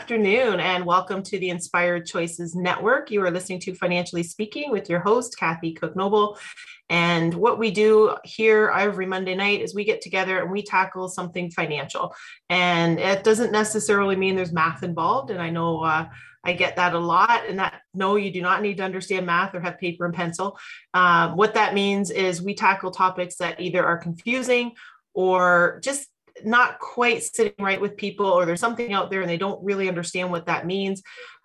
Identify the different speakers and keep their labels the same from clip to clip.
Speaker 1: Afternoon and welcome to the Inspired Choices Network. You are listening to Financially Speaking with your host, Kathy Cook Noble. And what we do here every Monday night is we get together and we tackle something financial. And it doesn't necessarily mean there's math involved. And I know uh, I get that a lot. And that no, you do not need to understand math or have paper and pencil. Um, what that means is we tackle topics that either are confusing or just not quite sitting right with people or there's something out there and they don't really understand what that means.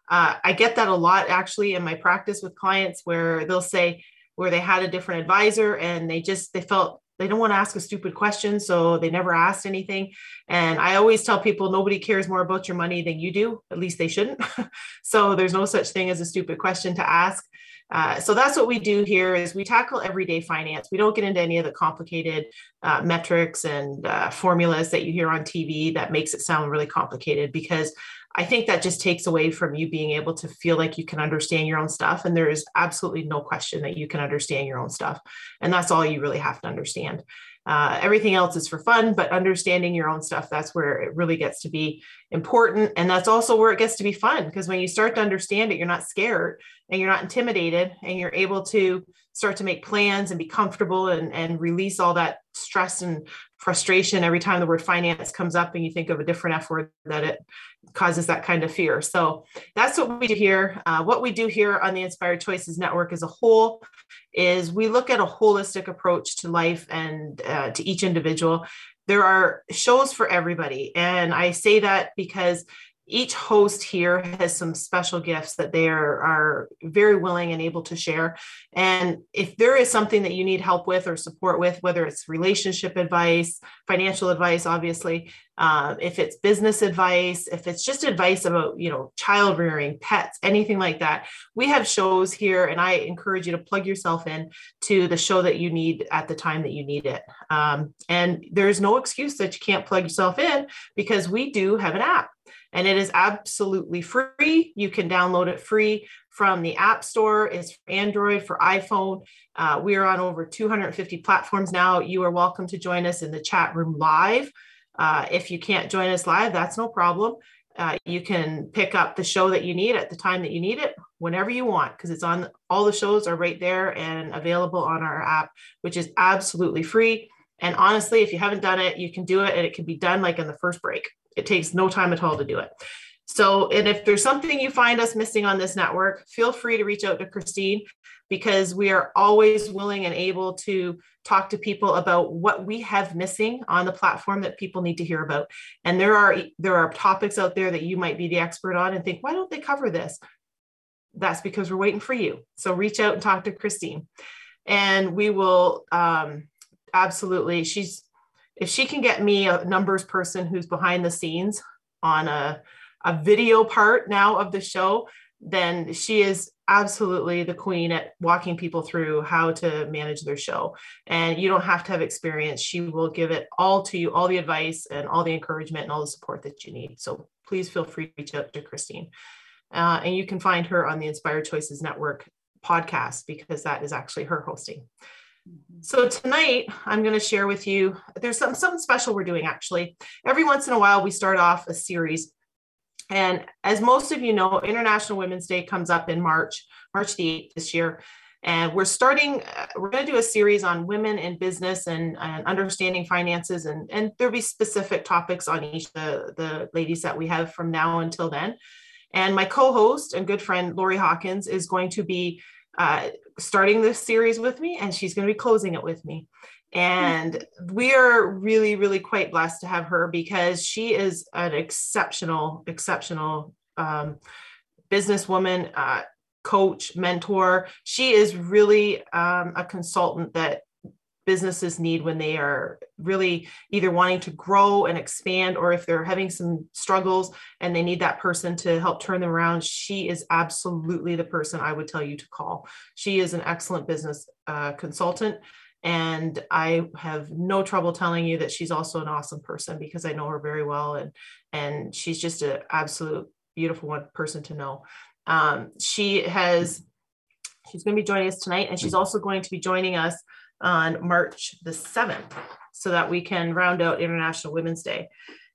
Speaker 1: Uh, i get that a lot actually in my practice with clients where they'll say where they had a different advisor and they just they felt they don't want to ask a stupid question so they never asked anything. And i always tell people nobody cares more about your money than you do at least they shouldn't. So there's no such thing as a stupid question to ask uh, so that's what we do here is we tackle everyday finance. We don't get into any of the complicated uh, metrics and uh, formulas that you hear on TV that makes it sound really complicated because I think that just takes away from you being able to feel like you can understand your own stuff. And there is absolutely no question that you can understand your own stuff. And that's all you really have to understand. Uh, everything else is for fun, but understanding your own stuff, that's where it really gets to be important. And that's also where it gets to be fun because when you start to understand it, you're not scared and you're not intimidated and you're able to start to make plans and be comfortable and, and release all that stress and frustration every time the word finance comes up and you think of a different F word that it causes that kind of fear. So that's what we do here. Uh, what we do here on the Inspired Choices Network as a whole is we look at a holistic approach to life and uh, to each individual. There are shows for everybody. And I say that because each host here has some special gifts that they are, are very willing and able to share. And if there is something that you need help with or support with, whether it's relationship advice, financial advice, obviously, uh, if it's business advice, if it's just advice about, you know, child rearing, pets, anything like that, we have shows here. And I encourage you to plug yourself in to the show that you need at the time that you need it. Um, and there's no excuse that you can't plug yourself in because we do have an app and it is absolutely free. You can download it free from the App Store. It's for Android, for iPhone. Uh, we are on over 250 platforms now. You are welcome to join us in the chat room live. Uh, if you can't join us live, that's no problem. Uh, you can pick up the show that you need at the time that you need it, whenever you want, because it's on all the shows are right there and available on our app, which is absolutely free. And honestly, if you haven't done it, you can do it and it can be done like in the first break. It takes no time at all to do it. So, and if there's something you find us missing on this network, feel free to reach out to Christine because we are always willing and able to talk to people about what we have missing on the platform that people need to hear about. And there are there are topics out there that you might be the expert on and think, why don't they cover this? That's because we're waiting for you. So reach out and talk to Christine, and we will um, absolutely. She's if she can get me a numbers person who's behind the scenes on a, a video part now of the show, then she is absolutely the queen at walking people through how to manage their show. And you don't have to have experience. She will give it all to you, all the advice and all the encouragement and all the support that you need. So please feel free to reach out to Christine. Uh, and you can find her on the Inspired Choices Network podcast because that is actually her hosting. Mm-hmm. So tonight I'm going to share with you there's some something special we're doing actually. Every once in a while we start off a series. And as most of you know, International Women's Day comes up in March, March the 8th this year. And we're starting, uh, we're going to do a series on women in business and, and understanding finances. And, and there'll be specific topics on each of the, the ladies that we have from now until then. And my co host and good friend, Lori Hawkins, is going to be uh, starting this series with me, and she's going to be closing it with me. And we are really, really quite blessed to have her because she is an exceptional, exceptional um, businesswoman, uh, coach, mentor. She is really um, a consultant that businesses need when they are really either wanting to grow and expand or if they're having some struggles and they need that person to help turn them around she is absolutely the person i would tell you to call. She is an excellent business uh, consultant and i have no trouble telling you that she's also an awesome person because i know her very well and and she's just an absolute beautiful one person to know. Um, she has she's going to be joining us tonight and she's also going to be joining us on March the 7th so that we can round out International Women's Day.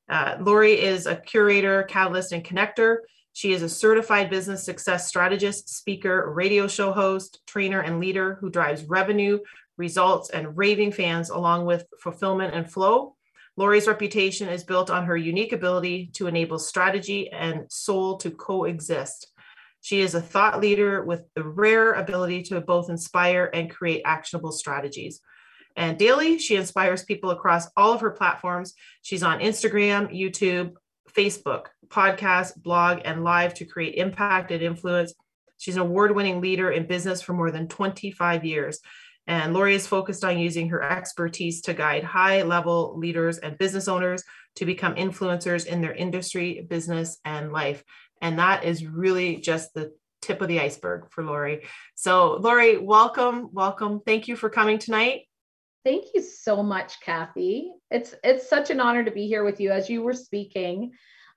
Speaker 1: Uh, Lori is a curator, catalyst, and connector. She is a certified business success strategist, speaker, radio show host, trainer, and leader who drives revenue, results, and raving fans along with fulfillment and flow. Lori's reputation is built on her unique ability to enable strategy and soul to coexist. She is a thought leader with the rare ability to both inspire and create actionable strategies. And daily, she inspires people across all of her platforms. She's on Instagram, YouTube, Facebook, podcast, blog, and live to create impact and influence. She's an award winning leader in business for more than 25 years. And Lori is focused on using her expertise to guide high level leaders and business owners to become influencers in their industry, business, and life. And that is really just the tip of the iceberg for Lori. So, Lori, welcome, welcome. Thank you for coming tonight.
Speaker 2: Thank you so much, Kathy. It's it's such an honor to be here with you. As you were speaking,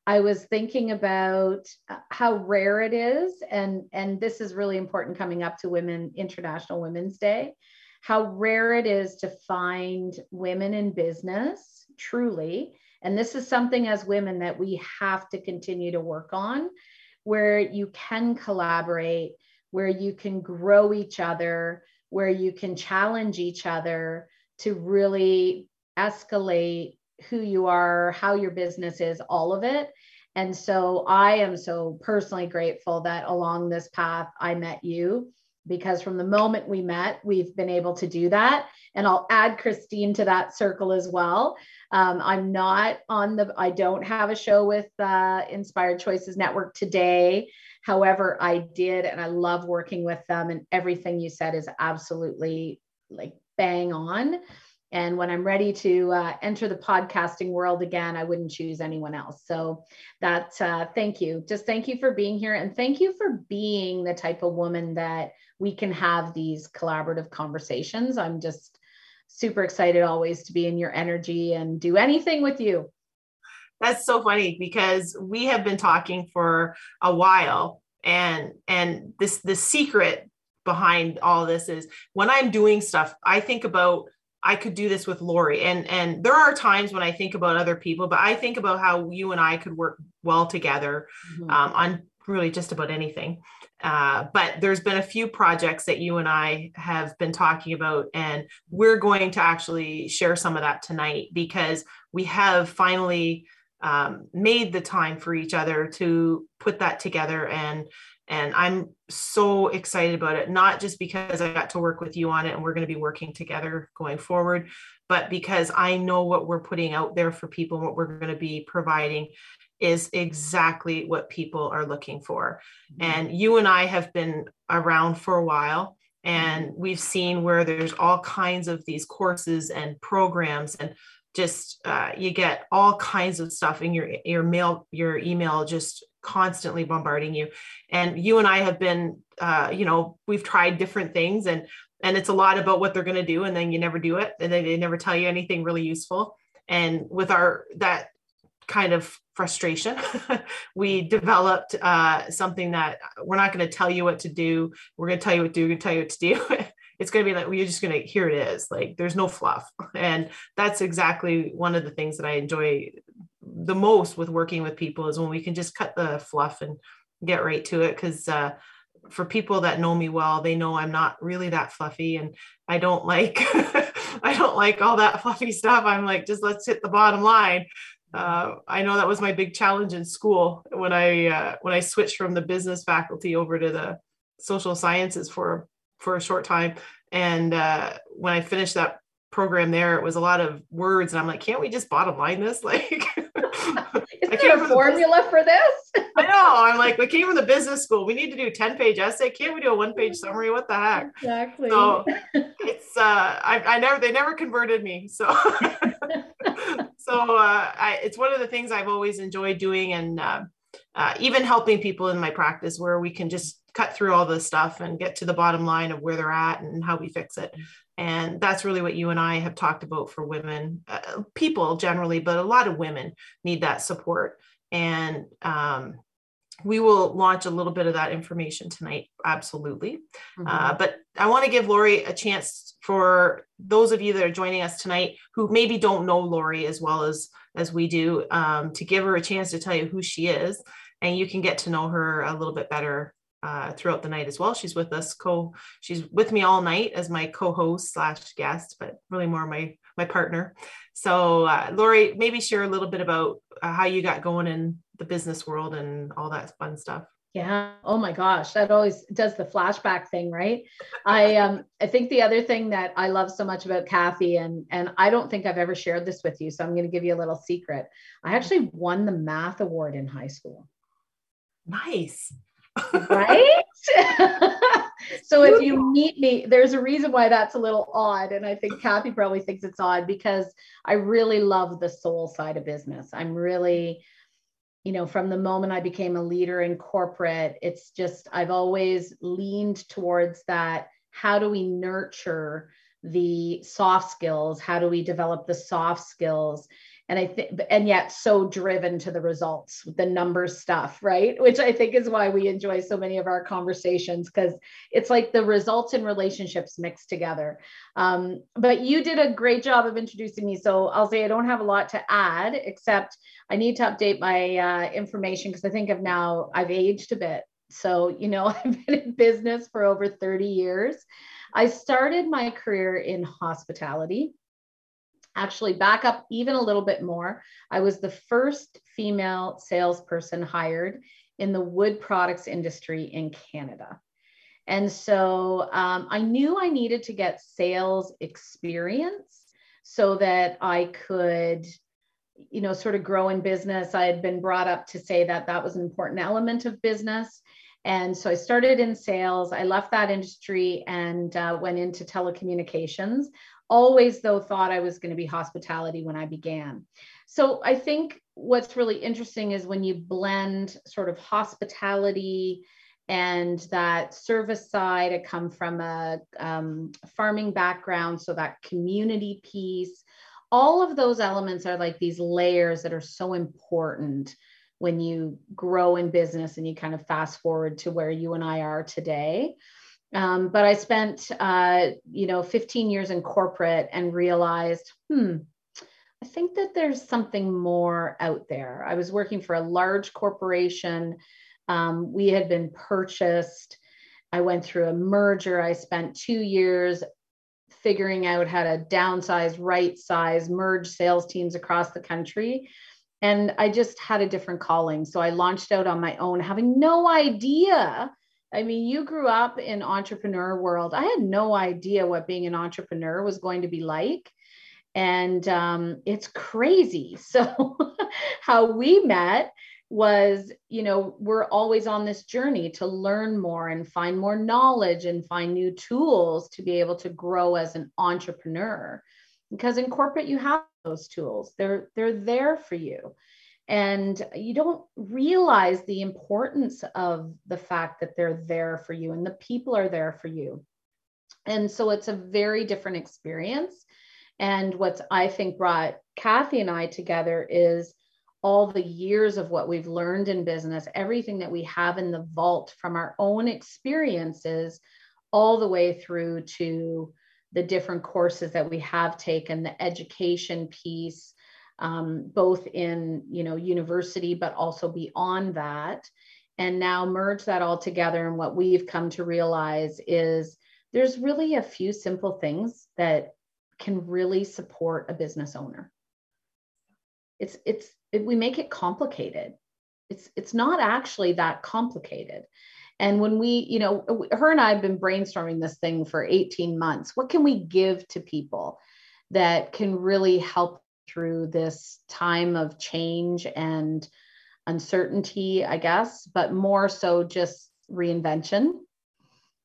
Speaker 2: I was thinking about uh, how rare it is, and and this is really important coming up to Women International Women's Day. How rare it is to find women in business, truly, and this is something as women that we have to continue to work on, where you can collaborate, where you can grow each other, where you can challenge each other to really escalate who you are, how your business is, all of it. And so I am so personally grateful that along this path I met you because from the moment we met, we've been able to do that. And I'll add Christine to that circle as well. Um, I'm not on the, I don't have a show with uh, Inspired Choices Network today. However, I did, and I love working with them. And everything you said is absolutely like bang on. And when I'm ready to uh, enter the podcasting world again, I wouldn't choose anyone else. So that, uh, thank you. Just thank you for being here. And thank you for being the type of woman that we can have these collaborative conversations. I'm just super excited always to be in your energy and do anything with you.
Speaker 1: That's so funny because we have been talking for a while and and this the secret behind all this is when I'm doing stuff, I think about I could do this with Lori. And and there are times when I think about other people, but I think about how you and I could work well together mm-hmm. um, on really just about anything. Uh, but there's been a few projects that you and I have been talking about, and we're going to actually share some of that tonight because we have finally um, made the time for each other to put that together and and i'm so excited about it not just because i got to work with you on it and we're going to be working together going forward but because i know what we're putting out there for people what we're going to be providing is exactly what people are looking for mm-hmm. and you and i have been around for a while and mm-hmm. we've seen where there's all kinds of these courses and programs and just uh, you get all kinds of stuff in your your mail your email just constantly bombarding you and you and i have been uh, you know we've tried different things and and it's a lot about what they're going to do and then you never do it and then they never tell you anything really useful and with our that kind of frustration. We developed uh, something that we're not going to tell you what to do. We're going to tell you what to do. We're going to tell you what to do. It's going to be like well, you're just going to here it is. Like there's no fluff. And that's exactly one of the things that i enjoy the most with working with people is when we can just cut the fluff and get right to it. Because uh, for people that know me well they know i'm not really that fluffy and i don't like i don't like all that fluffy stuff. I'm like just let's hit the bottom line uh, I know that was my big challenge in school when I uh, when I switched from the business faculty over to the social sciences for for a short time. And uh, when I finished that program there, it was a lot of words, and I'm like, can't we just bottom line this? Like,
Speaker 2: Is there a formula for this?
Speaker 1: I know. I'm like, we came from the business school. We need to do 10 page essay. Can't we do a one page summary? What the heck?
Speaker 2: Exactly.
Speaker 1: So it's, uh, I, I never, they never converted me. So, so, uh, I, it's one of the things I've always enjoyed doing and, uh, uh, even helping people in my practice where we can just cut through all this stuff and get to the bottom line of where they're at and how we fix it. And that's really what you and I have talked about for women, uh, people generally, but a lot of women need that support. And um, we will launch a little bit of that information tonight, absolutely. Mm-hmm. Uh, but I want to give Lori a chance for those of you that are joining us tonight who maybe don't know Lori as well as as we do, um, to give her a chance to tell you who she is, and you can get to know her a little bit better uh, throughout the night as well. She's with us co she's with me all night as my co-host slash guest, but really more my my partner. So uh, Lori, maybe share a little bit about uh, how you got going in the business world and all that fun stuff.
Speaker 2: Yeah. Oh my gosh, that always does the flashback thing, right? I um I think the other thing that I love so much about Kathy and and I don't think I've ever shared this with you, so I'm going to give you a little secret. I actually won the math award in high school.
Speaker 1: Nice
Speaker 2: right? so if you meet me, there's a reason why that's a little odd. And I think Kathy probably thinks it's odd because I really love the soul side of business. I'm really, you know, from the moment I became a leader in corporate, it's just, I've always leaned towards that. How do we nurture the soft skills? How do we develop the soft skills? And i think and yet so driven to the results the numbers stuff right? Which i think is why we enjoy so many of our conversations because it's like the results and relationships mixed together. Um, but you did a great job of introducing me so i'll say i don't have a lot to add except i need to update my uh, information because i think i've now i've aged a bit. So you know i've been in business for over 30 years. I started my career in hospitality actually back up even a little bit more. I was the first female salesperson hired in the wood products industry in Canada. And so um, I knew I needed to get sales experience so that I could, you know, sort of grow in business. I had been brought up to say that that was an important element of business. And so I started in sales. I left that industry and uh, went into telecommunications always though thought I was going to be hospitality when I began. So I think what's really interesting is when you blend sort of hospitality and that service side. I come from a um, farming background, so that community piece. All of those elements are like these layers that are so important when you grow in business and you kind of fast forward to where you and I are today. Um, but I spent, uh, you know, 15 years in corporate and realized, hmm, I think that there's something more out there. I was working for a large corporation. Um, we had been purchased. I went through a merger. I spent two years figuring out how to downsize, right size, merge sales teams across the country. And I just had a different calling. So I launched out on my own, having no idea I mean, you grew up in entrepreneur world. I had no idea what being an entrepreneur was going to be like. And um, it's crazy. So, how we met was, you know, we're always on this journey to learn more and find more knowledge and find new tools to be able to grow as an entrepreneur. Because in corporate, you have those tools, they're, they're there for you and you don't realize the importance of the fact that they're there for you and the people are there for you. And so it's a very different experience. And what's i think brought kathy and i together is all the years of what we've learned in business everything that we have in the vault from our own experiences all the way through to the different courses that we have taken the education piece um, both in you know university but also beyond that. And now merge that all together and what we've come to realize is there's really a few simple things that can really support a business owner. It's it's it, we make it complicated. It's it's not actually that complicated. And when we you know her and i have been brainstorming this thing for 18 months. What can we give to people that can really help through this time of change and uncertainty, I guess, but more so just reinvention.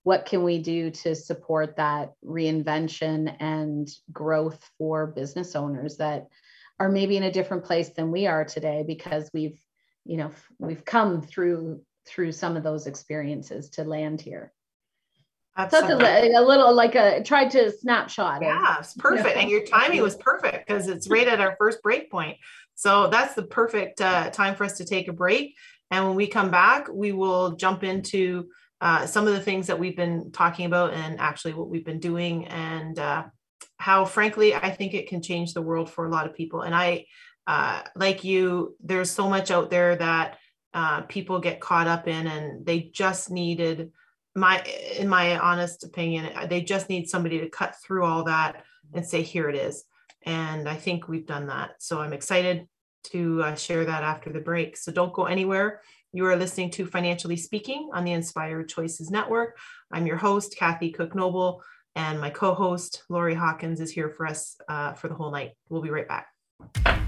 Speaker 2: What can we do to support that reinvention and growth for business owners that are maybe in a different place than we are today because we've, you know, we've come through through some of those experiences to land here. Absolutely. That's a, little like a tried to snapshot.
Speaker 1: Yeah, it's perfect. And your timing was perfect because it's right at our first break point. So that's the perfect uh, time for us to take a break. And when we come back, we will jump into uh, some of the things that we've been talking about and actually what we've been doing and uh, how, frankly, I think it can change the world for a lot of people. And I, uh, like you, there's so much out there that uh, people get caught up in and they just needed my in my honest opinion they just need somebody to cut through all that and say here it is. And i think we've done that. So i'm excited to uh, share that after the break. So don't go anywhere. You are listening to financially speaking on the inspired choices network. I'm your host kathy cook noble and my co-host lori hawkins is here for us uh, for the whole night. We'll be right back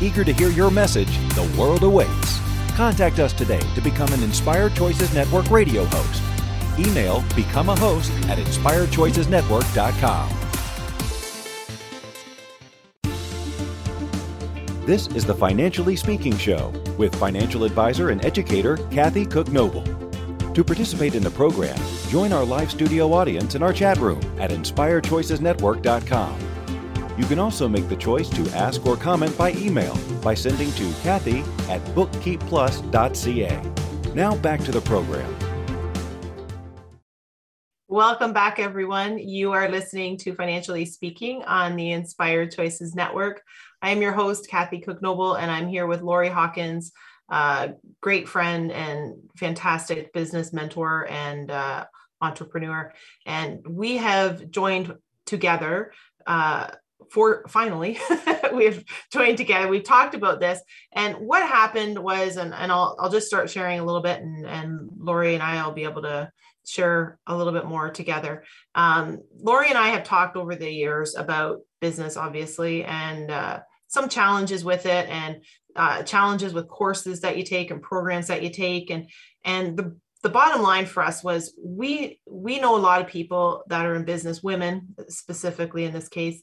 Speaker 3: Eager to hear your message, the world awaits. Contact us today to become an Inspired Choices Network radio host. Email become a host at inspiredchoicesnetwork.com. This is the Financially Speaking Show with financial advisor and educator Kathy Cook Noble. To participate in the program, join our live studio audience in our chat room at inspiredchoicesnetwork.com. You can also make the choice to ask or comment by email by sending to Kathy at bookkeepplus.ca. Now back to the program.
Speaker 1: Welcome back, everyone. You are listening to Financially Speaking on the Inspired Choices Network. I am your host, Kathy Cook Noble, and I'm here with Lori Hawkins, uh, great friend and fantastic business mentor and uh, entrepreneur. And we have joined together uh, for finally we've joined together. We've talked about this and what happened was and, and I'll, I'll just start sharing a little bit and, and lori and i will be able to share a little bit more together. Um, lori and i have talked over the years about business obviously and uh, some challenges with it and uh, challenges with courses that you take and programs that you take and and the the bottom line for us was we we know a lot of people that are in business women specifically in this case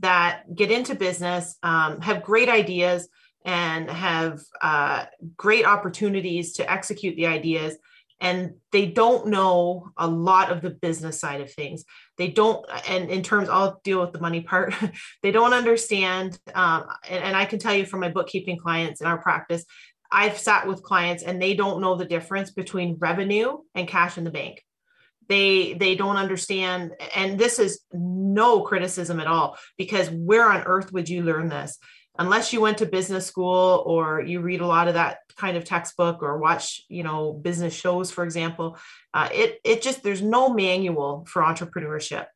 Speaker 1: that get into business, um, have great ideas, and have uh, great opportunities to execute the ideas. And they don't know a lot of the business side of things. They don't, and in terms, I'll deal with the money part. they don't understand. Um, and, and I can tell you from my bookkeeping clients in our practice, I've sat with clients and they don't know the difference between revenue and cash in the bank they they don't understand and this is no criticism at all because where on earth would you learn this? Unless you went to business school or you read a lot of that kind of textbook or watch you know business shows for example uh, it it just there's no manual for entrepreneurship.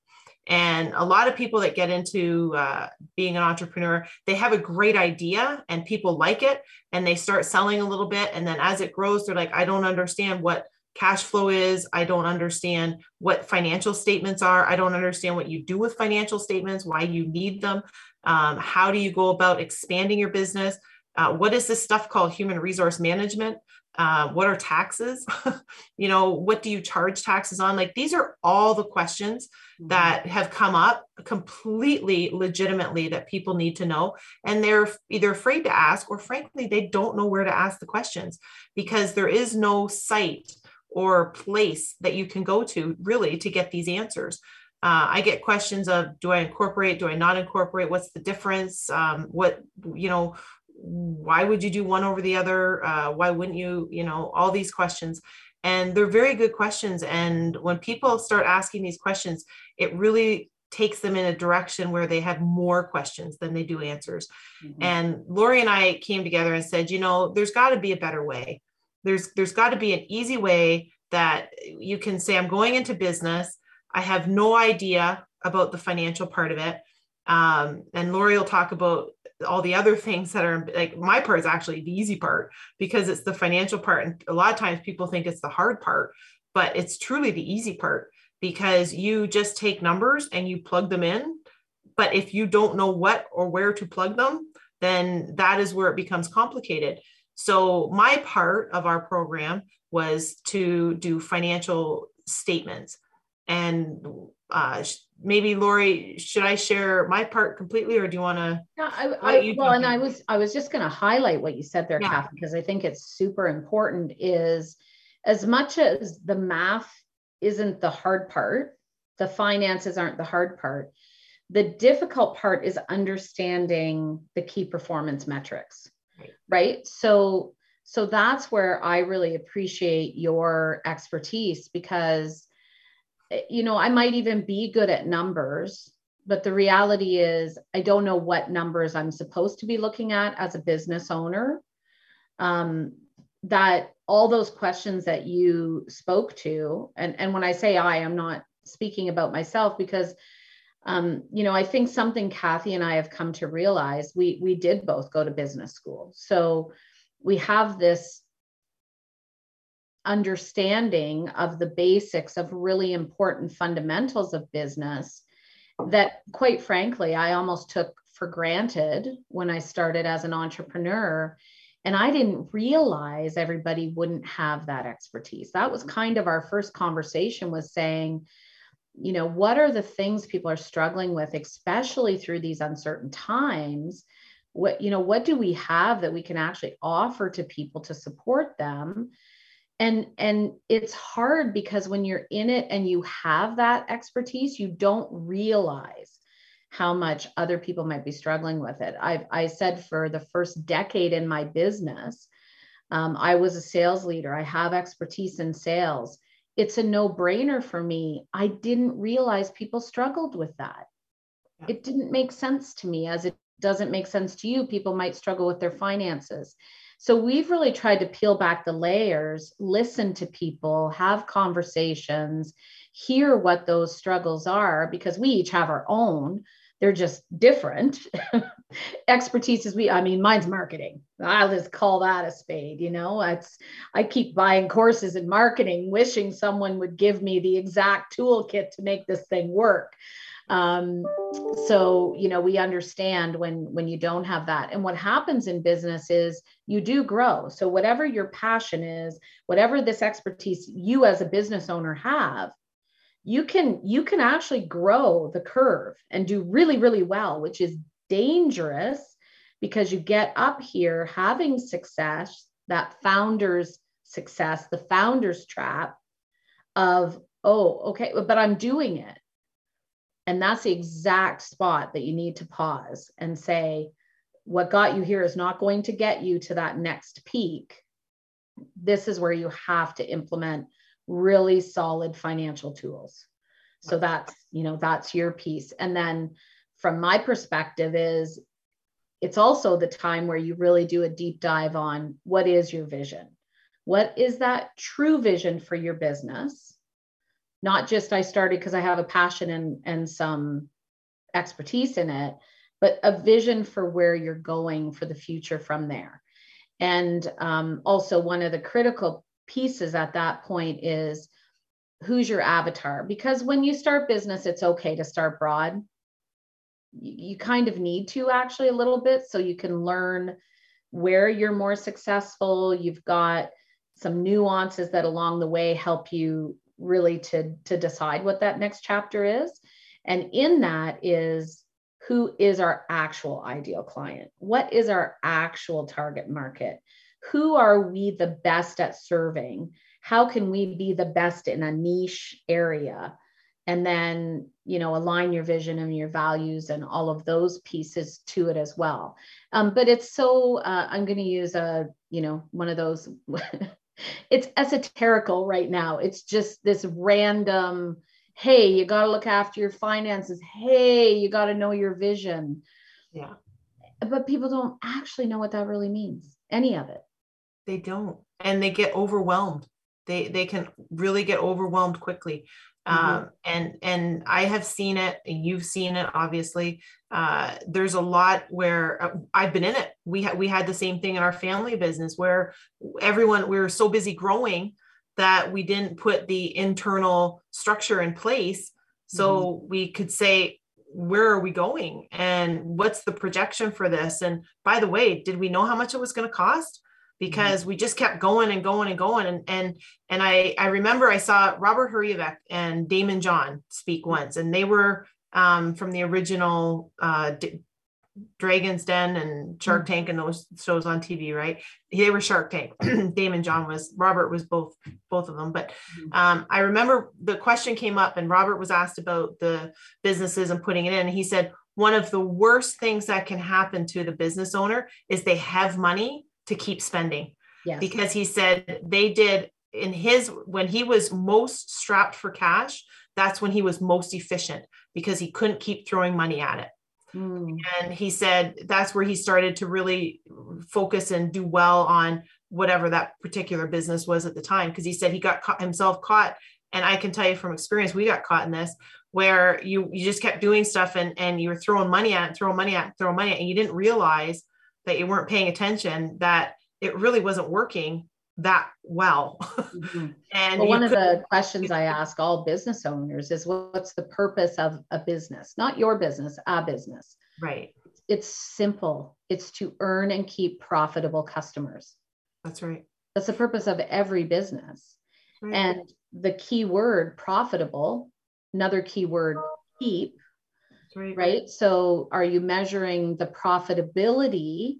Speaker 1: And a lot of people that get into uh, being an entrepreneur they have a great idea and people like it and they start selling a little bit. And then as it grows they're like i don't understand what cash flow is. I don't understand what financial statements are. I don't understand what you do with financial statements, why you need them. Um, how do you go about expanding your business? Uh, what is this stuff called human resource management? Uh, what are taxes? you know, what do you charge taxes on? Like these are all the questions mm-hmm. that have come up completely legitimately that people need to know. And they're either afraid to ask or frankly, they don't know where to ask the questions because there is no site or place that you can go to really to get these answers. Uh, I get questions of do I incorporate, do I not incorporate? What's the difference? Um, what, you know, why would you do one over the other uh, why wouldn't you you know all these questions and they're very good questions and when people start asking these questions it really takes them in a direction where they have more questions than they do answers mm-hmm. and lori and i came together and said you know there's got to be a better way there's there's got to be an easy way that you can say i'm going into business. I have no idea about the financial part of it. Um, and lori will talk about all the other things that are like my part is actually the easy part because it's the financial part and a lot of times people think it's the hard part but it's truly the easy part because you just take numbers and you plug them in. But if you don't know what or where to plug them then that is where it becomes complicated so my part of our program was to do financial statements and uh, maybe Lori, should I share my part completely, or do you want to?
Speaker 2: No, I, I well, and I was I was just going to highlight what you said there, yeah. Kathy, because I think it's super important. Is as much as the math isn't the hard part, the finances aren't the hard part. The difficult part is understanding the key performance metrics, right? So so that's where I really appreciate your expertise because you know, I might even be good at numbers, but the reality is I don't know what numbers I'm supposed to be looking at as a business owner. Um, that all those questions that you spoke to, and, and when I say I, I'm not speaking about myself because um, you know, I think something Kathy and I have come to realize, we we did both go to business school. So we have this understanding of the basics of really important fundamentals of business that quite frankly i almost took for granted when i started as an entrepreneur and i didn't realize everybody wouldn't have that expertise that was kind of our first conversation was saying you know what are the things people are struggling with especially through these uncertain times? What you know what do we have that we can actually offer to people to support them? And and it's hard because when you're in it and you have that expertise you don't realize how much other people might be struggling with it. I've i said for the first decade in my business um, i was a sales leader. I have expertise in sales it's a no-brainer for me. I didn't realize people struggled with that. It didn't make sense to me as it doesn't make sense to you. People might struggle with their finances. So we've really tried to peel back the layers, listen to people, have conversations, hear what those struggles are, because we each have our own. They're just different. Expertise is we, I mean, mine's marketing. I'll just call that a spade, you know. It's I keep buying courses in marketing, wishing someone would give me the exact toolkit to make this thing work um, so you know we understand when when you don't have that and what happens in business is you do grow so whatever your passion is whatever this expertise you as a business owner have you can you can actually grow the curve and do really really well which is dangerous because you get up here having success that founder's success the founder's trap of oh okay but i'm doing it and that's the exact spot that you need to pause and say, what got you here is not going to get you to that next peak. This is where you have to implement really solid financial tools. So that's, you know, that's your piece. And then from my perspective is it's also the time where you really do a deep dive on what is your vision? What is that true vision for your business? not just I started because I have a passion and, and some expertise in it, but a vision for where you're going for the future from there. And um, also, one of the critical pieces at that point is who's your avatar? Because when you start business it's okay to start broad. You, kind of need to actually a little bit so you can learn where you're more successful. You've got some nuances that along the way help you really to to decide what that next chapter is. And in that is who is our actual ideal client? What is our actual target market who are we the best at serving? How can we be the best in a niche area? And then you know align your vision and your values and all of those pieces to it as well. Um, but it's so uh, i'm going to use a you know one of those it's esoterical right now. It's just this random hey you got to look after your finances. Hey you got to know your vision.
Speaker 1: Yeah.
Speaker 2: But people don't actually know what that really means any of it
Speaker 1: they don't and they get overwhelmed. They they can really get overwhelmed quickly. Mm-hmm. um, and and i have seen it and you've seen it obviously. Uh, there's a lot where uh, i've been in it. We had we had the same thing in our family business where everyone we were so busy growing that we didn't put the internal structure in place. So mm-hmm. we could say where are we going? And what's the projection for this? And by the way did we know how much it was going to cost. Because mm-hmm. we just kept going and going and going and and and I I remember I saw Robert Herjavec and Daymond John speak once and they were um, from the original uh, D- Dragon's Den and Shark mm-hmm. Tank and those shows on TV, right? They were Shark Tank. Daymond John was Robert was both both of them. But mm-hmm. um, I remember the question came up and Robert was asked about the businesses and putting it in. And he said one of the worst things that can happen to the business owner is they have money to keep spending. Yes. Because he said they did in his when he was most strapped for cash, that's when he was most efficient because he couldn't keep throwing money at it. Mm. And he said that's where he started to really focus and do well on whatever that particular business was at the time. Because he said he got caught, himself caught, and I can tell you from experience, we got caught in this where you you just kept doing stuff and and you were throwing money at it, throwing money at it, throwing money at it, and you didn't realize that you weren't paying attention that it really wasn't working that well. Mm-hmm.
Speaker 2: and well, one of the questions I ask all business owners is what's the purpose of a business? Not your business, a business.
Speaker 1: Right.
Speaker 2: It's simple. It's to earn and keep profitable customers.
Speaker 1: That's right.
Speaker 2: That's the purpose of every business. Right. And the key word profitable, another key word keep, right. right? So are you measuring the profitability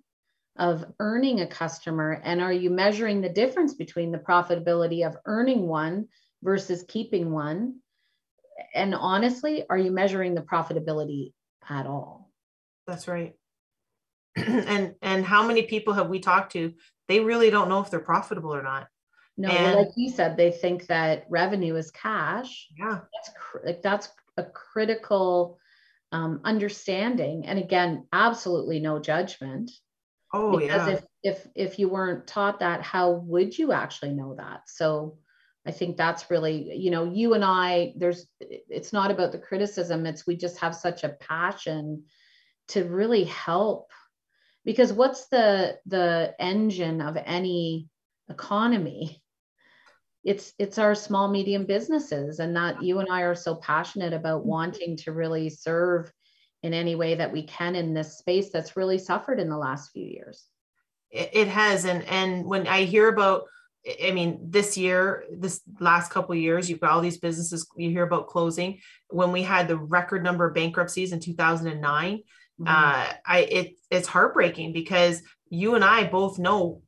Speaker 2: of earning a customer? And are you measuring the difference between the profitability of earning one versus keeping one? And honestly, are you measuring the profitability at all?
Speaker 1: That's right. and and how many people have we talked to? They really don't know if they're profitable or not.
Speaker 2: No, and, like you said, they think that revenue is cash.
Speaker 1: Yeah,
Speaker 2: that's cr- like that's a critical um, understanding. And again, absolutely no judgment.
Speaker 1: Oh because
Speaker 2: yeah. If if if you weren't taught that, how would you actually know that? So I think that's really, you know, you and I, there's it's not about the criticism, it's we just have such a passion to really help. Because what's the the engine of any economy? It's it's our small medium businesses and that you and I are so passionate about mm-hmm. wanting to really serve in any way that we can in this space that's really suffered in the last few years
Speaker 1: it has and and when i hear about i mean this year this last couple years you've got all these businesses you hear about closing when we had the record number of bankruptcies in 2009 mm-hmm. uh i it it's heartbreaking because you and i both know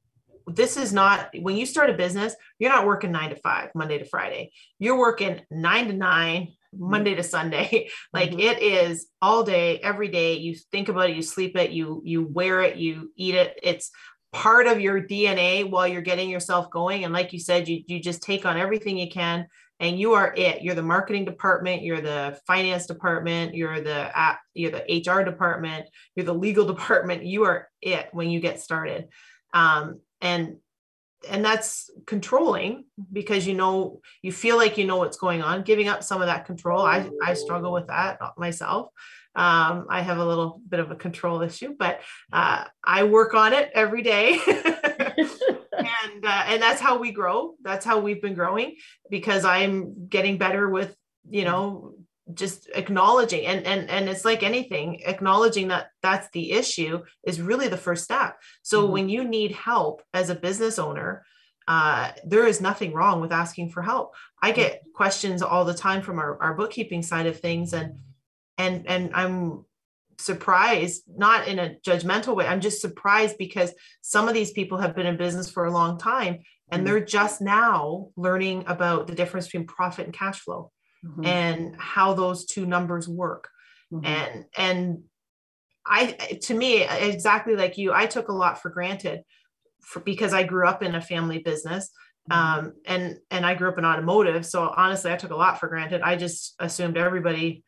Speaker 1: this is not when you start a business you're not working nine to five monday to friday you're working nine to nine Mm-hmm. Monday to Sunday. like mm-hmm. it is all day, every day. You think about it, you sleep it, you you wear it, you eat it. It's part of your DNA while you're getting yourself going. And like you said, you you just take on everything you can and you are it. You're the marketing department, you're the finance department, you're the app, you're the HR department, you're the legal department. You are it when you get started. Um, and and that's controlling because you know you feel like you know what's going on. Giving up some of that control i i struggle with that myself. Um, i have a little bit of a control issue but uh, i work on it every day. And uh, and that's how we grow. That's how we've been growing because I'm getting better with, you know, just acknowledging and and and it's like anything acknowledging that that's the issue is really the first step so mm-hmm. when you need help as a business owner uh, there is nothing wrong with asking for help i get questions all the time from our, our bookkeeping side of things and and and i'm surprised not in a judgmental way i'm just surprised because some of these people have been in business for a long time and mm-hmm. they're just now learning about the difference between profit and cash flow mm-hmm. and how those two numbers work. Mm-hmm. and and i to me exactly like you i took a lot for granted for, because i grew up in a family business mm-hmm. um, and and i grew up in automotive. So honestly i took a lot for granted. I just assumed everybody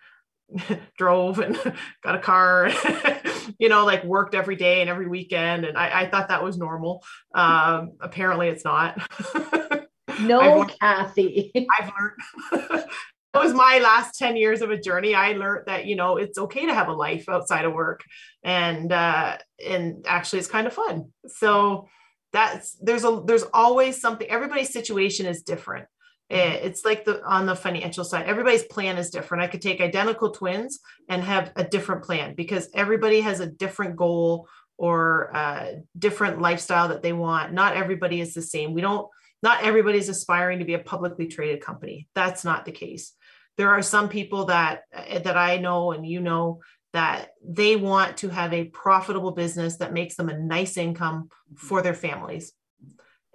Speaker 1: drove and got a car you know like worked every day and every weekend. And i, I thought that was normal. Um, apparently it's not.
Speaker 2: No I've kathy.
Speaker 1: I've learned was my last 10 years of a journey. I learned that you know it's okay to have a life outside of work. And uh and actually it's kind of fun. So that's there's a there's always something everybody's situation is different. Eh, it's like the on the financial side everybody's plan is different. I could take identical twins and have a different plan because everybody has a different goal or a different lifestyle that they want. Not everybody is the same. We don't not everybody's aspiring to be a publicly traded company. That's not the case there are some people that eh, that I know and you know that they want to have a profitable business that makes them a nice income for their families.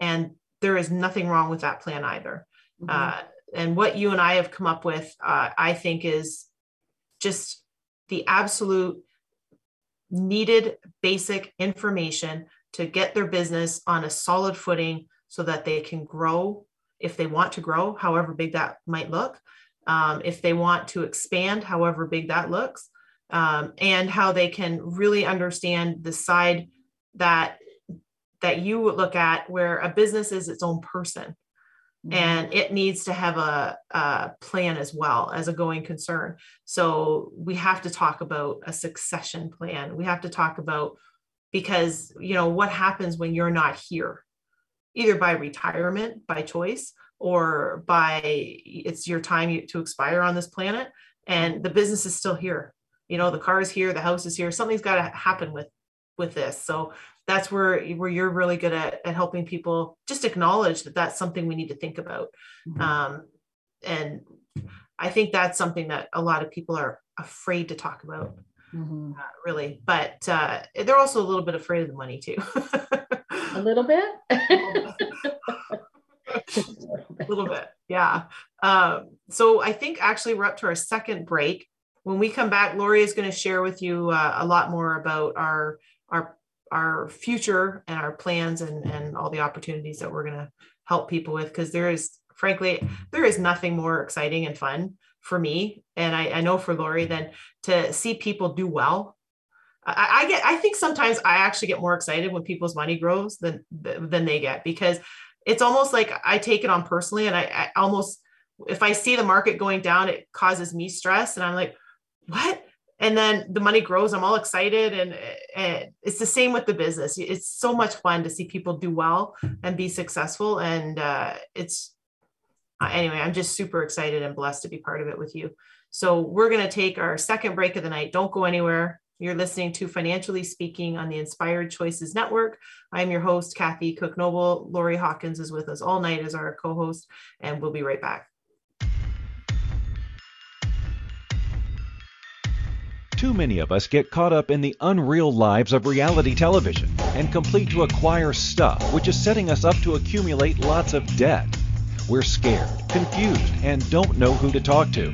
Speaker 1: And there is nothing wrong with that plan either. Mm-hmm. uh, and what you and i have come up with uh, i think is just the absolute needed basic information to get their business on a solid footing so that they can grow if they want to grow however big that might look um, if they want to expand, however big that looks, um, and how they can really understand the side that that you would look at where a business is its own person. Mm-hmm. and it needs to have a, a, plan as well as a going concern. So we have to talk about a succession plan. We have to talk about because you know what happens when you're not here? Either by retirement by choice or by it's your time to expire on this planet and the business is still here. You know the car is here the house is here something's got to happen with with this. So that's where where you're really good at, at helping people just acknowledge that that's something we need to think about. Mm-hmm. um, and i think that's something that a lot of people are afraid to talk about mm-hmm. uh, really but uh, they're also a little bit afraid of the money too.
Speaker 2: A little bit
Speaker 1: a little bit. Yeah. Um, so I think actually we're up to our second break. When we come back, Lori is going to share with you uh, a lot more about our our our future and our plans and and all the opportunities that we're going to help people with because there is frankly there is nothing more exciting and fun for me and I, I know for Lori than to see people do well I, I, get i think sometimes i actually get more excited when people's money grows than than they get because it's almost like I take it on personally and I, I, almost if I see the market going down, it causes me stress and I'm like, what? And then the money grows. I'm all excited. And, and it's the same with the business. It's so much fun to see people do well and be successful. And uh, it's uh, anyway, I'm just super excited and blessed to be part of it with you. So we're going to take our second break of the night. Don't go anywhere. You're listening to Financially Speaking on the Inspired Choices Network. I'm your host, Kathy Cook Noble. Lori Hawkins is with us all night as our co host, and we'll be right back.
Speaker 3: Too many of us get caught up in the unreal lives of reality television and complete to acquire stuff, which is setting us up to accumulate lots of debt. We're scared, confused, and don't know who to talk to.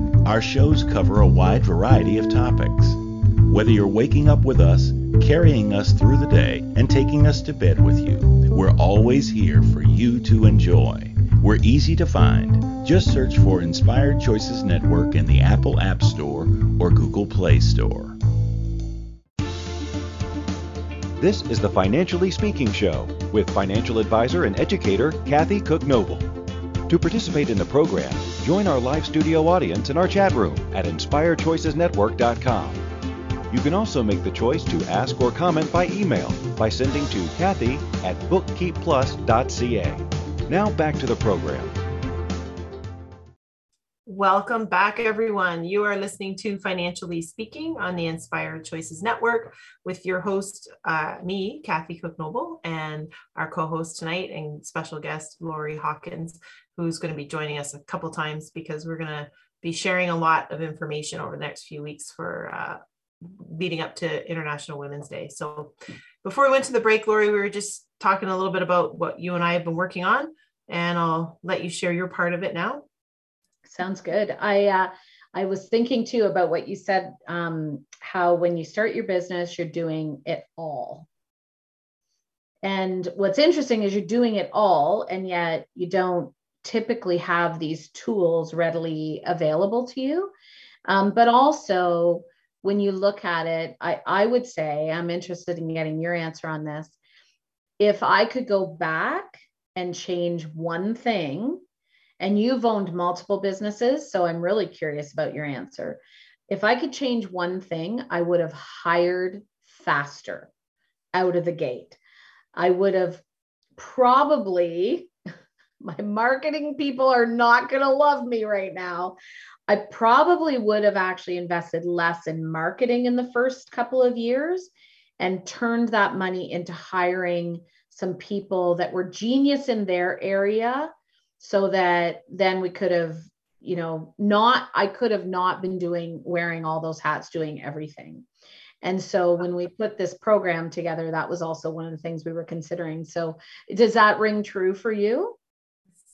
Speaker 4: Our shows cover a wide variety of topics. Whether you're waking up with us, carrying us through the day, and taking us to bed with you, we're always here for you to enjoy. We're easy to find. Just search for Inspired Choices Network in the Apple App Store or Google Play Store.
Speaker 3: This is the Financially Speaking Show with financial advisor and educator Kathy Cook Noble. To participate in the program, join our live studio audience in our chat room at inspiredchoicesnetwork.com. You can also make the choice to ask or comment by email by sending to Kathy at bookkeepplus.ca. Now back to the program.
Speaker 1: Welcome back, everyone. You are listening to Financially Speaking on the Inspired Choices Network with your host, uh, me, Kathy Cook Noble, and our co host tonight and special guest, Lori Hawkins, who's going to be joining us a couple times because we're going to be sharing a lot of information over the next few weeks for uh, leading up to International Women's Day. So before we went to the break, Lori, we were just talking a little bit about what you and I have been working on, and I'll let you share your part of it now.
Speaker 2: Sounds good. I uh, I was thinking too about what you said. Um, how when you start your business, you're doing it all. And what's interesting is you're doing it all, and yet you don't typically have these tools readily available to you. Um, but also, when you look at it, I, I would say I'm interested in getting your answer on this. If I could go back and change one thing, and you've owned multiple businesses, so I'm really curious about your answer. If I could change one thing, I would have hired faster out of the gate. I would have probably, my marketing people are not going to love me right now. I probably would have actually invested less in marketing in the first couple of years and turned that money into hiring some people that were genius in their area so that then we could have you know not i could have not been doing wearing all those hats doing everything. And so when we put this program together that was also one of the things we were considering. So does that ring true for you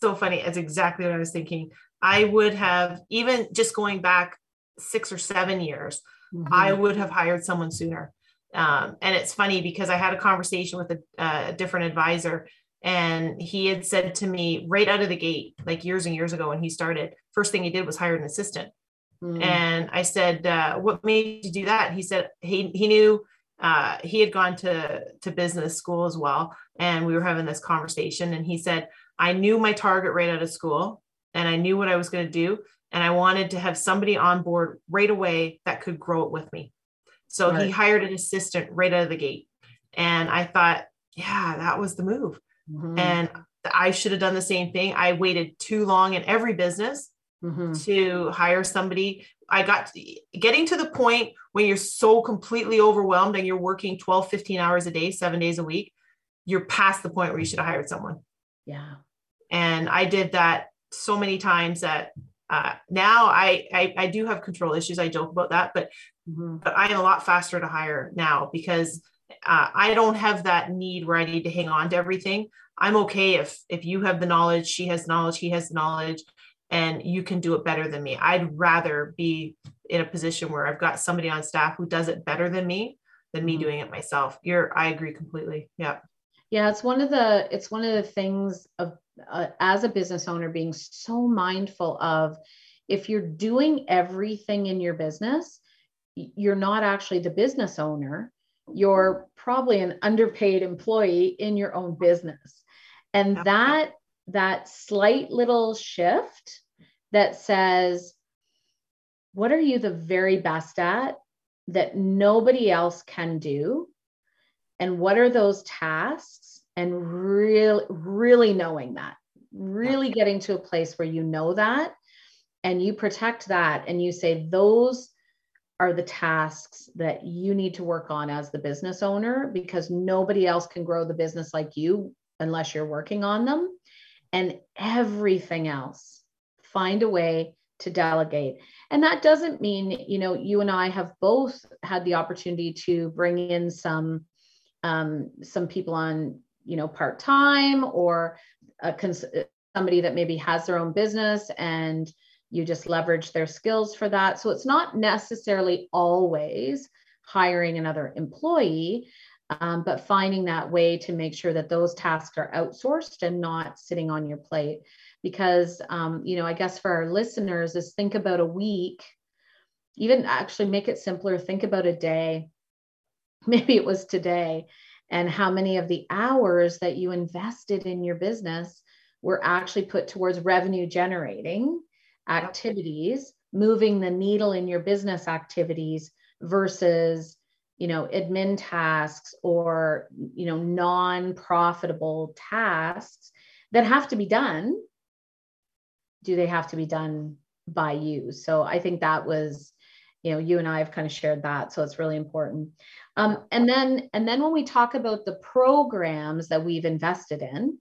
Speaker 1: so funny it's exactly what i was thinking I would have, even just going back six or seven years, mm-hmm. I would have hired someone sooner. Um, and it's funny because I had a conversation with a, a, different advisor, and he had said to me right out of the gate, like years and years ago when he started, first thing he did was hire an assistant. Mm-hmm. And I said, uh, "What made you do that?" He said he he knew uh, he had gone to to business school as well, and we were having this conversation. And he said, "I knew my target right out of school and I knew what I was going to do. And I wanted to have somebody on board right away that could grow it with me. So right. he hired an assistant right out of the gate. And I thought, yeah, that was the move. Mm-hmm. And I should have done the same thing. I waited too long in every business mm-hmm. to hire somebody. I got to, getting to the point when you're so completely overwhelmed and you're working 12, 15 hours a day, seven days a week, you're past the point where you should have hired someone.
Speaker 2: Yeah.
Speaker 1: And I did that so many times that uh, now I, I, I do have control issues. I joke about that, but mm-hmm. but I am a lot faster to hire now because uh, I don't have that need where I need to hang on to everything. I'm okay if if you have the knowledge, she has knowledge, he has knowledge, and you can do it better than me. I'd rather be in a position where I've got somebody on staff who does it better than me than me mm-hmm. doing it myself. You're I agree completely. Yeah.
Speaker 2: Yeah, it's one of the it's one of the things of uh, as a business owner being so mindful of if you're doing everything in your business you're not actually the business owner. You're probably an underpaid employee in your own business. And that that slight little shift that says what are you the very best at that nobody else can do? And what are those tasks and really really knowing that really getting to a place where you know that and you protect that and you say those are the tasks that you need to work on as the business owner because nobody else can grow the business like you unless you're working on them. And everything else find a way to delegate. And that doesn't mean you know you and i have both had the opportunity to bring in some um, some people on you know part time or a cons- somebody that maybe has their own business and you just leverage their skills for that. So it's not necessarily always hiring another employee um, but finding that way to make sure that those tasks are outsourced and not sitting on your plate. Because um, you know i guess for our listeners is think about a week even actually make it simpler think about a day. Maybe it was today and how many of the hours that you invested in your business were actually put towards revenue generating activities moving the needle in your business activities versus you know admin tasks or you know non-profitable tasks that have to be done. Do they have to be done by you? So i think that was you know you and i have kind of shared that so it's really important. Um, and then and then when we talk about the programs that we've invested in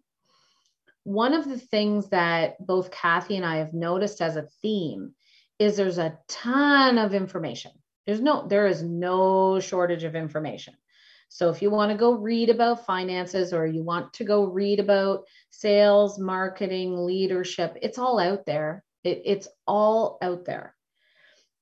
Speaker 2: one of the things that both kathy and i have noticed as a theme is there's a ton of information. There's no there is no shortage of information. So if you want to go read about finances or you want to go read about sales marketing leadership it's all out there. It, it's all out there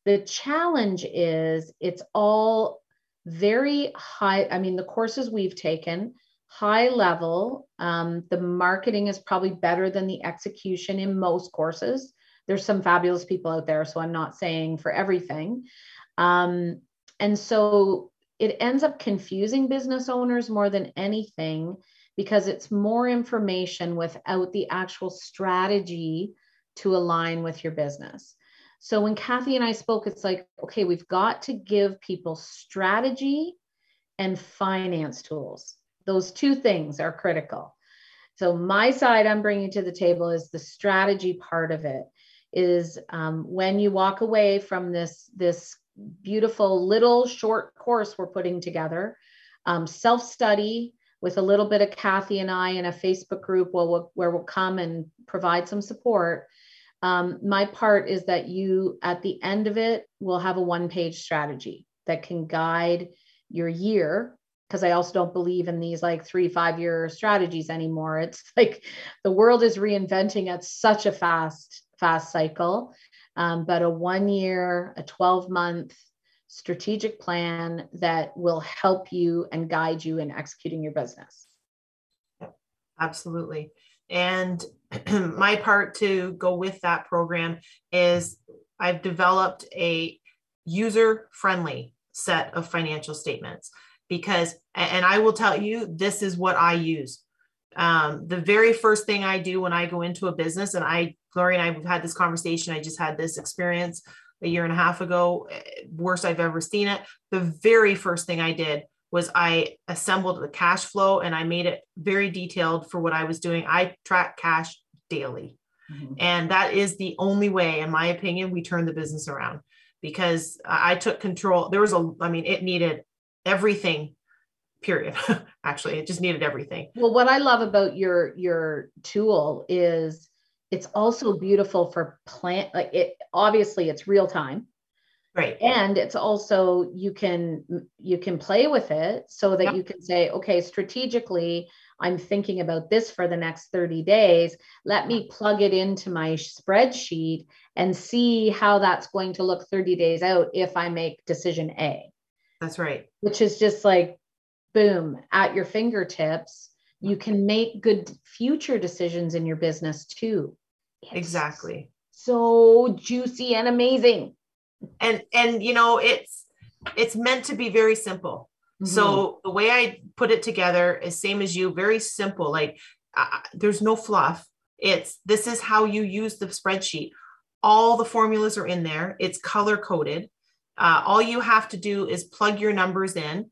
Speaker 2: the challenge is it's all very high i mean the courses we've taken high level um, the marketing is probably better than the execution in most courses. There's some fabulous people out there so i'm not saying for everything. Um, and so it ends up confusing business owners more than anything because it's more information without the actual strategy to align with your business so when Kathy and I spoke, it's like, okay, we've got to give people strategy and finance tools. Those two things are critical. So my side I'm bringing to the table is the strategy part of it. Is um, when you walk away from this this beautiful little short course we're putting together, um, self study with a little bit of Kathy and I in a Facebook group where we'll, where we'll come and provide some support um, my part is that you, at the end of it, will have a one page strategy that can guide your year. Because I also don't believe in these like three, five year strategies anymore. It's like the world is reinventing at such a fast, fast cycle. Um, but a one year, a 12 month strategic plan that will help you and guide you in executing your business.
Speaker 1: Absolutely. And my part to go with that program is I've developed a user friendly set of financial statements because, and I will tell you, this is what I use. Um, the very first thing I do when I go into a business, and I, Gloria and I have had this conversation, I just had this experience a year and a half ago, eh, worst I've ever seen it. The very first thing I did was I assembled the cash flow and I made it very detailed for what I was doing. I track cash daily. Mm-hmm. And that is the only way, in my opinion, we turn the business around because I took control. There was a, I mean, it needed everything period actually it just needed everything
Speaker 2: well what i love about your your tool is it's also beautiful for plant like it obviously it's real time
Speaker 1: right
Speaker 2: and it's also you can you can play with it so that yep. you can say okay strategically i'm thinking about this for the next 30 days. Let me plug it into my spreadsheet and see how that's going to look 30 days out if i make decision a.
Speaker 1: That's right.
Speaker 2: Which is just like boom at your fingertips you can make good future decisions in your business too.
Speaker 1: It's exactly.
Speaker 2: so juicy and amazing.
Speaker 1: And and you know it's it's meant to be very simple. Mm-hmm. So the way I put it together is same as you, very simple. Like uh, there's no fluff. It's this is how you use the spreadsheet. All the formulas are in there. It's color coded. Uh, all you have to do is plug your numbers in,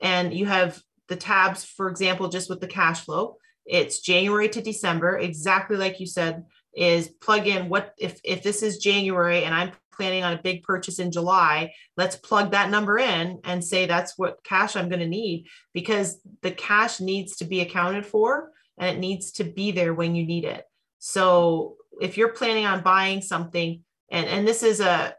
Speaker 1: and you have the tabs, for example, just with the cash flow. It's January to December, exactly like you said, is plug in what if if this is January and I'm planning on a big purchase in July, let's plug that number in and say that's what cash I'm going to need because the cash needs to be accounted for and it needs to be there when you need it. So if you're planning on buying something, and, and this is a,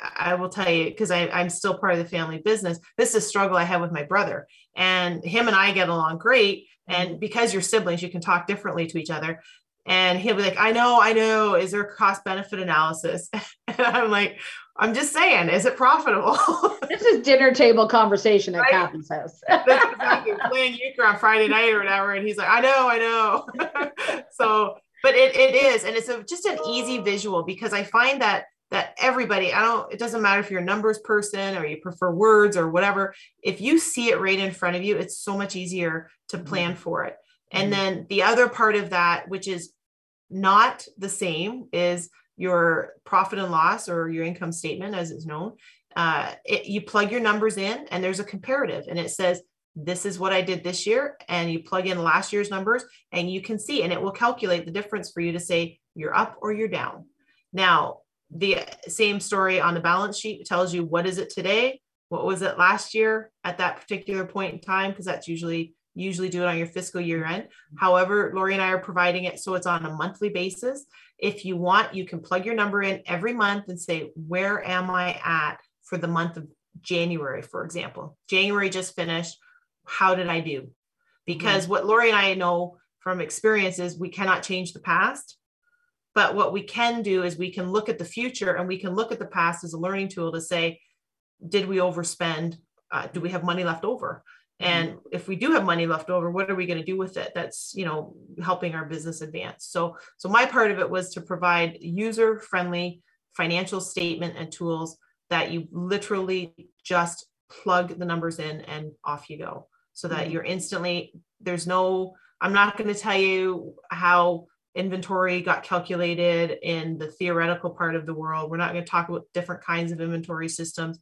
Speaker 1: I will tell you, because I'm still part of the family business, this is a struggle I have with my brother. And him and I get along great. And because you're siblings, you can talk differently to each other and he'll be like, I know, I know. Is there a cost benefit analysis? And I'm like, I'm just saying, is it profitable?
Speaker 2: this is dinner table conversation at? Kathy's house. That's
Speaker 1: exactly playing euchre on Friday night or whatever. And he's like, I know, I know. so, but it, it is, and it's a, just an easy visual because I find that that everybody, I don't, it doesn't matter if you're a numbers person or you prefer words or whatever. If you see it right in front of you, it's so much easier to plan mm-hmm. for it. And mm-hmm. then the other part of that, which is not the same, is your profit and loss or your income statement, as it's known. Uh, it, you plug your numbers in, and there's a comparative, and it says, This is what I did this year. And you plug in last year's numbers, and you can see, and it will calculate the difference for you to say you're up or you're down. Now, the same story on the balance sheet tells you what is it today, what was it last year at that particular point in time, because that's usually usually do it on your fiscal year end. However, Lori and I are providing it so it's on a monthly basis. If you want, you can plug your number in every month and say, Where am I at for the month of January, for example? January just finished. How did I do? Because mm-hmm. what Lori and I know from experience is we cannot change the past. But what we can do is we can look at the future and we can look at the past as a learning tool to say, Did we overspend? Uh, do we have money left over? And mm-hmm. if we do have money left over what are we going to do with it? That's you know helping our business advance. So so my part of it was to provide user friendly financial statement and tools that you literally just plug the numbers in and off you go so that mm-hmm. you're instantly there's no i'm not going to tell you how inventory got calculated in the theoretical part of the world. We're not going to talk about different kinds of inventory systems.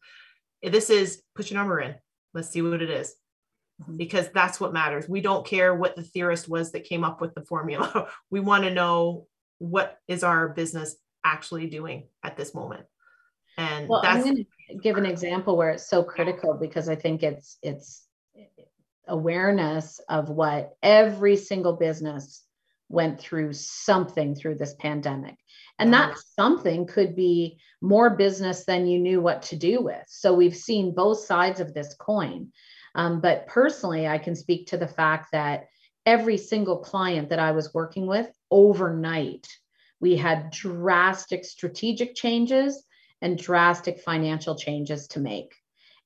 Speaker 1: This is put your number in. Let's see what it is Mm-hmm. because that's what matters. We don't care what the theorist was that came up with the formula. We want to know what is our business actually doing at this moment. And
Speaker 2: well, I'm going to give an example where it's so critical because I think it's it's awareness of what every single business went through something through this pandemic. And that something could be more business than you knew what to do with. So we've seen both sides of this coin. Um, but personally, I can speak to the fact that every single client that I was working with overnight, we had drastic strategic changes and drastic financial changes to make.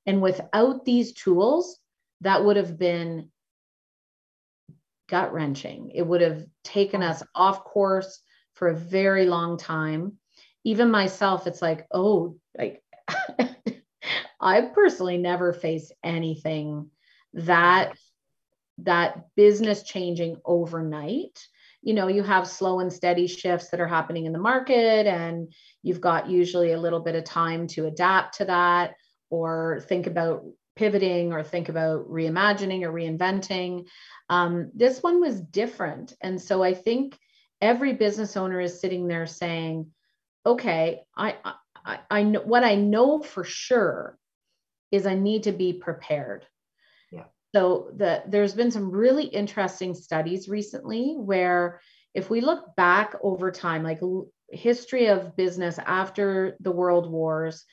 Speaker 2: And without these tools, that would have been gut wrenching. It would have taken us off course for a very long time. Even myself, it's like, oh, like I've personally never faced anything that that business changing overnight. You know you have slow and steady shifts that are happening in the market and you've got usually a little bit of time to adapt to that or think about pivoting or think about reimagining or reinventing. Um, this one was different. And so i think every business owner is sitting there saying okay i i, I know what i know for sure is I need to be prepared.
Speaker 1: Yeah.
Speaker 2: So the, there's been some really interesting studies recently where if we look back over time, like history of business after the world wars,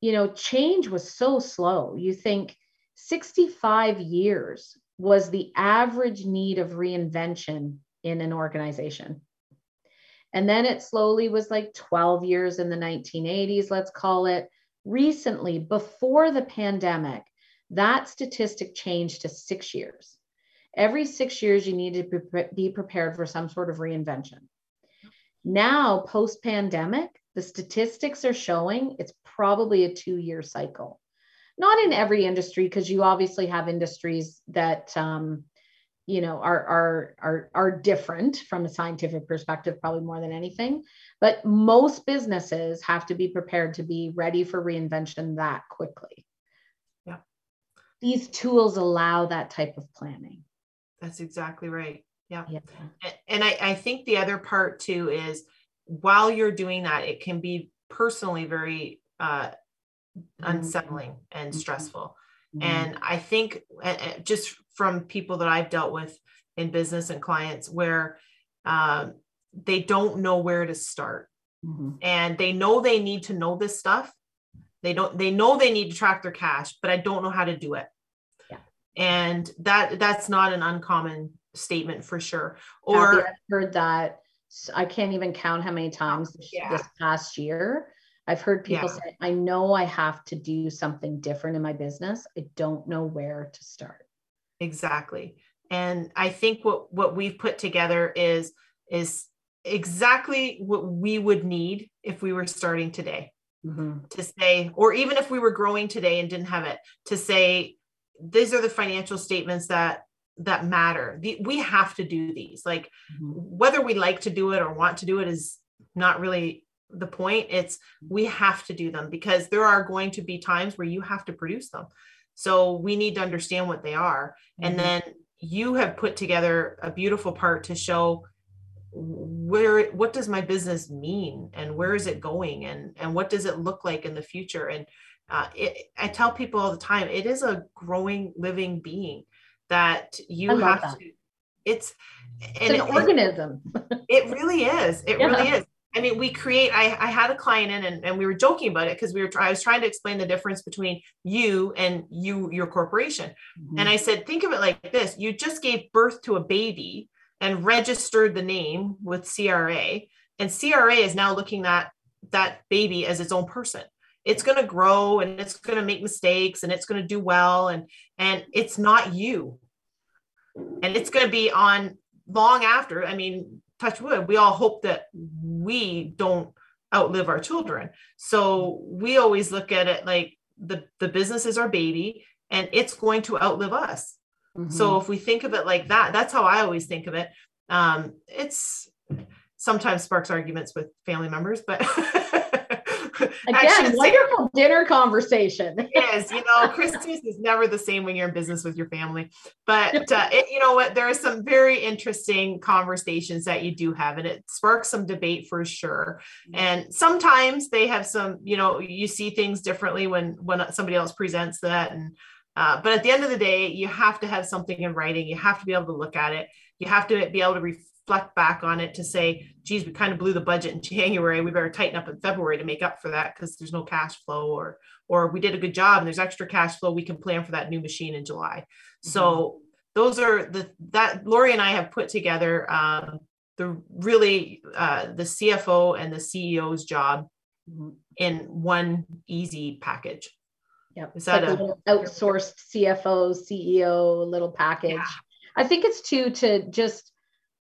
Speaker 2: you know, change was so slow. You think 65 years was the average need of reinvention in an organization. And then it slowly was like 12 years in the 1980s, let's call it recently, before the pandemic, that statistic changed to six years. Every six years, you need to be prepared for some sort of reinvention. Now, post pandemic, the statistics are showing it's probably a two year cycle not in every industry because you obviously have industries that um, you know are are are are different from a scientific perspective probably more than anything but most businesses have to be prepared to be ready for reinvention that quickly
Speaker 1: yeah
Speaker 2: these tools allow that type of planning
Speaker 1: that's exactly right yeah,
Speaker 2: yeah.
Speaker 1: and I, I think the other part too is while you're doing that it can be personally very uh, mm-hmm. unsettling and mm-hmm. stressful mm-hmm. and i think just from people that i've dealt with in business and clients where um, they don't know where to start mm-hmm. and they know they need to know this stuff they don't they know they need to track their cash but i don't know how to do it
Speaker 2: yeah.
Speaker 1: and that that's not an uncommon statement for sure or
Speaker 2: I've heard that I can't even count how many times yeah. this past year I've heard people yeah. say, I know I have to do something different in my business. I don't know where to start.
Speaker 1: Exactly. And I think what what we've put together is is exactly what we would need if we were starting today. Mm-hmm. To say, or even if we were growing today and didn't have it, to say, these are the financial statements that that matter. The, we have to do these. Like mm-hmm. whether we like to do it or want to do it is not really the point. It's we have to do them because there are going to be times where you have to produce them. So we need to understand what they are. Mm-hmm. And then you have put together a beautiful part to show where what does my business mean and where is it going and and what does it look like in the future and uh, it, i tell people all the time it is a growing living being that you have that. to it's,
Speaker 2: it's an it, organism
Speaker 1: it really is it yeah. really is I mean, we create, I, I had a client in and, and we were joking about it because we were, I was trying to explain the difference between you and you, your corporation. Mm-hmm. And I said, think of it like this. You just gave birth to a baby and registered the name with CRA and CRA is now looking at that baby as its own person. It's going to grow and it's going to make mistakes and it's going to do well. And, and it's not you. And it's going to be on long after. I mean, touch wood, we all hope that we don't outlive our children. So we always look at it like the, the business is our baby and it's going to outlive us. Mm-hmm. So if we think of it like that, that's how I always think of it. Um, it's sometimes sparks arguments with family members, but
Speaker 2: Again, wonderful dinner conversation.
Speaker 1: Yes, you know, Christmas is never the same when you're in business with your family. But uh, it, you know what? There are some very interesting conversations that you do have, and it sparks some debate for sure. Mm-hmm. And sometimes they have some, you know, you see things differently when when somebody else presents that. And uh, but at the end of the day, you have to have something in writing. You have to be able to look at it. You have to be able to reflect back on it to say, geez, we kind of blew the budget in January. We better tighten up in February to make up for that because there's no cash flow or or we did a good job and there's extra cash flow. We can plan for that new machine in July. Mm-hmm. So those are the that Lori and I have put together um, the really uh, the CFO and the CEO's job mm-hmm. in one easy package.
Speaker 2: Yep. Is that like a, a outsourced CFO, CEO little package? Yeah. I think it's too to just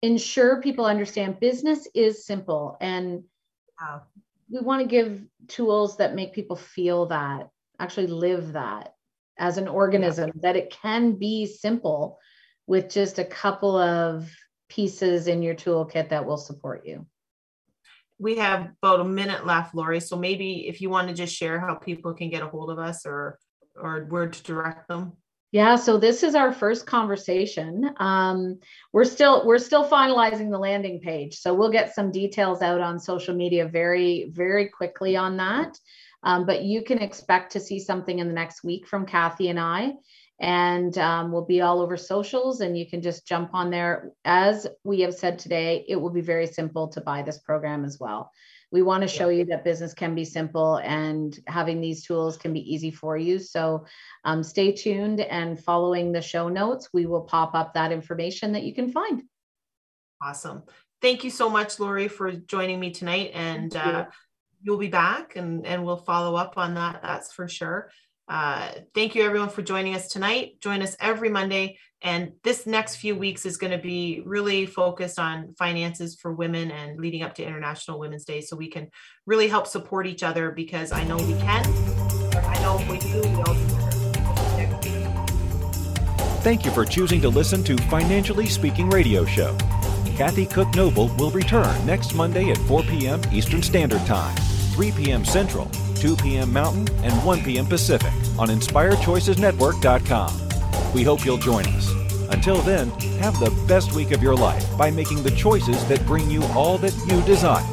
Speaker 2: ensure people understand business is simple and wow. we want to give tools that make people feel that actually live that as an organism yeah. that it can be simple with just a couple of pieces in your toolkit that will support you
Speaker 1: we have about a minute left lori so maybe if you want to just share how people can get a hold of us or or where to direct them
Speaker 2: yeah, so this is our first conversation. Um, we're still we're still finalizing the landing page, so we'll get some details out on social media very very quickly on that. Um, but you can expect to see something in the next week from Kathy and I, and um, we'll be all over socials, and you can just jump on there. As we have said today, it will be very simple to buy this program as well. We want to show you that business can be simple and having these tools can be easy for you. So um, stay tuned and following the show notes, we will pop up that information that you can find.
Speaker 1: Awesome. Thank you so much, Lori, for joining me tonight. And uh, you'll be back and, and we'll follow up on that. That's for sure. Uh, thank you everyone for joining us tonight. Join us every Monday. And this next few weeks is going to be really focused on finances for women and leading up to International Women's Day so we can really help support each other because I know we can I know if we do, we all do.
Speaker 3: Thank you for choosing to listen to Financially Speaking Radio Show. Kathy Cook Noble will return next Monday at 4 p.m. Eastern Standard Time, 3 p.m. Central, 2 p.m. Mountain, and 1 p.m. Pacific on InspiredChoicesNetwork.com. We hope you'll join us. Until then, have the best week of your life by making the choices that bring you all that you desire.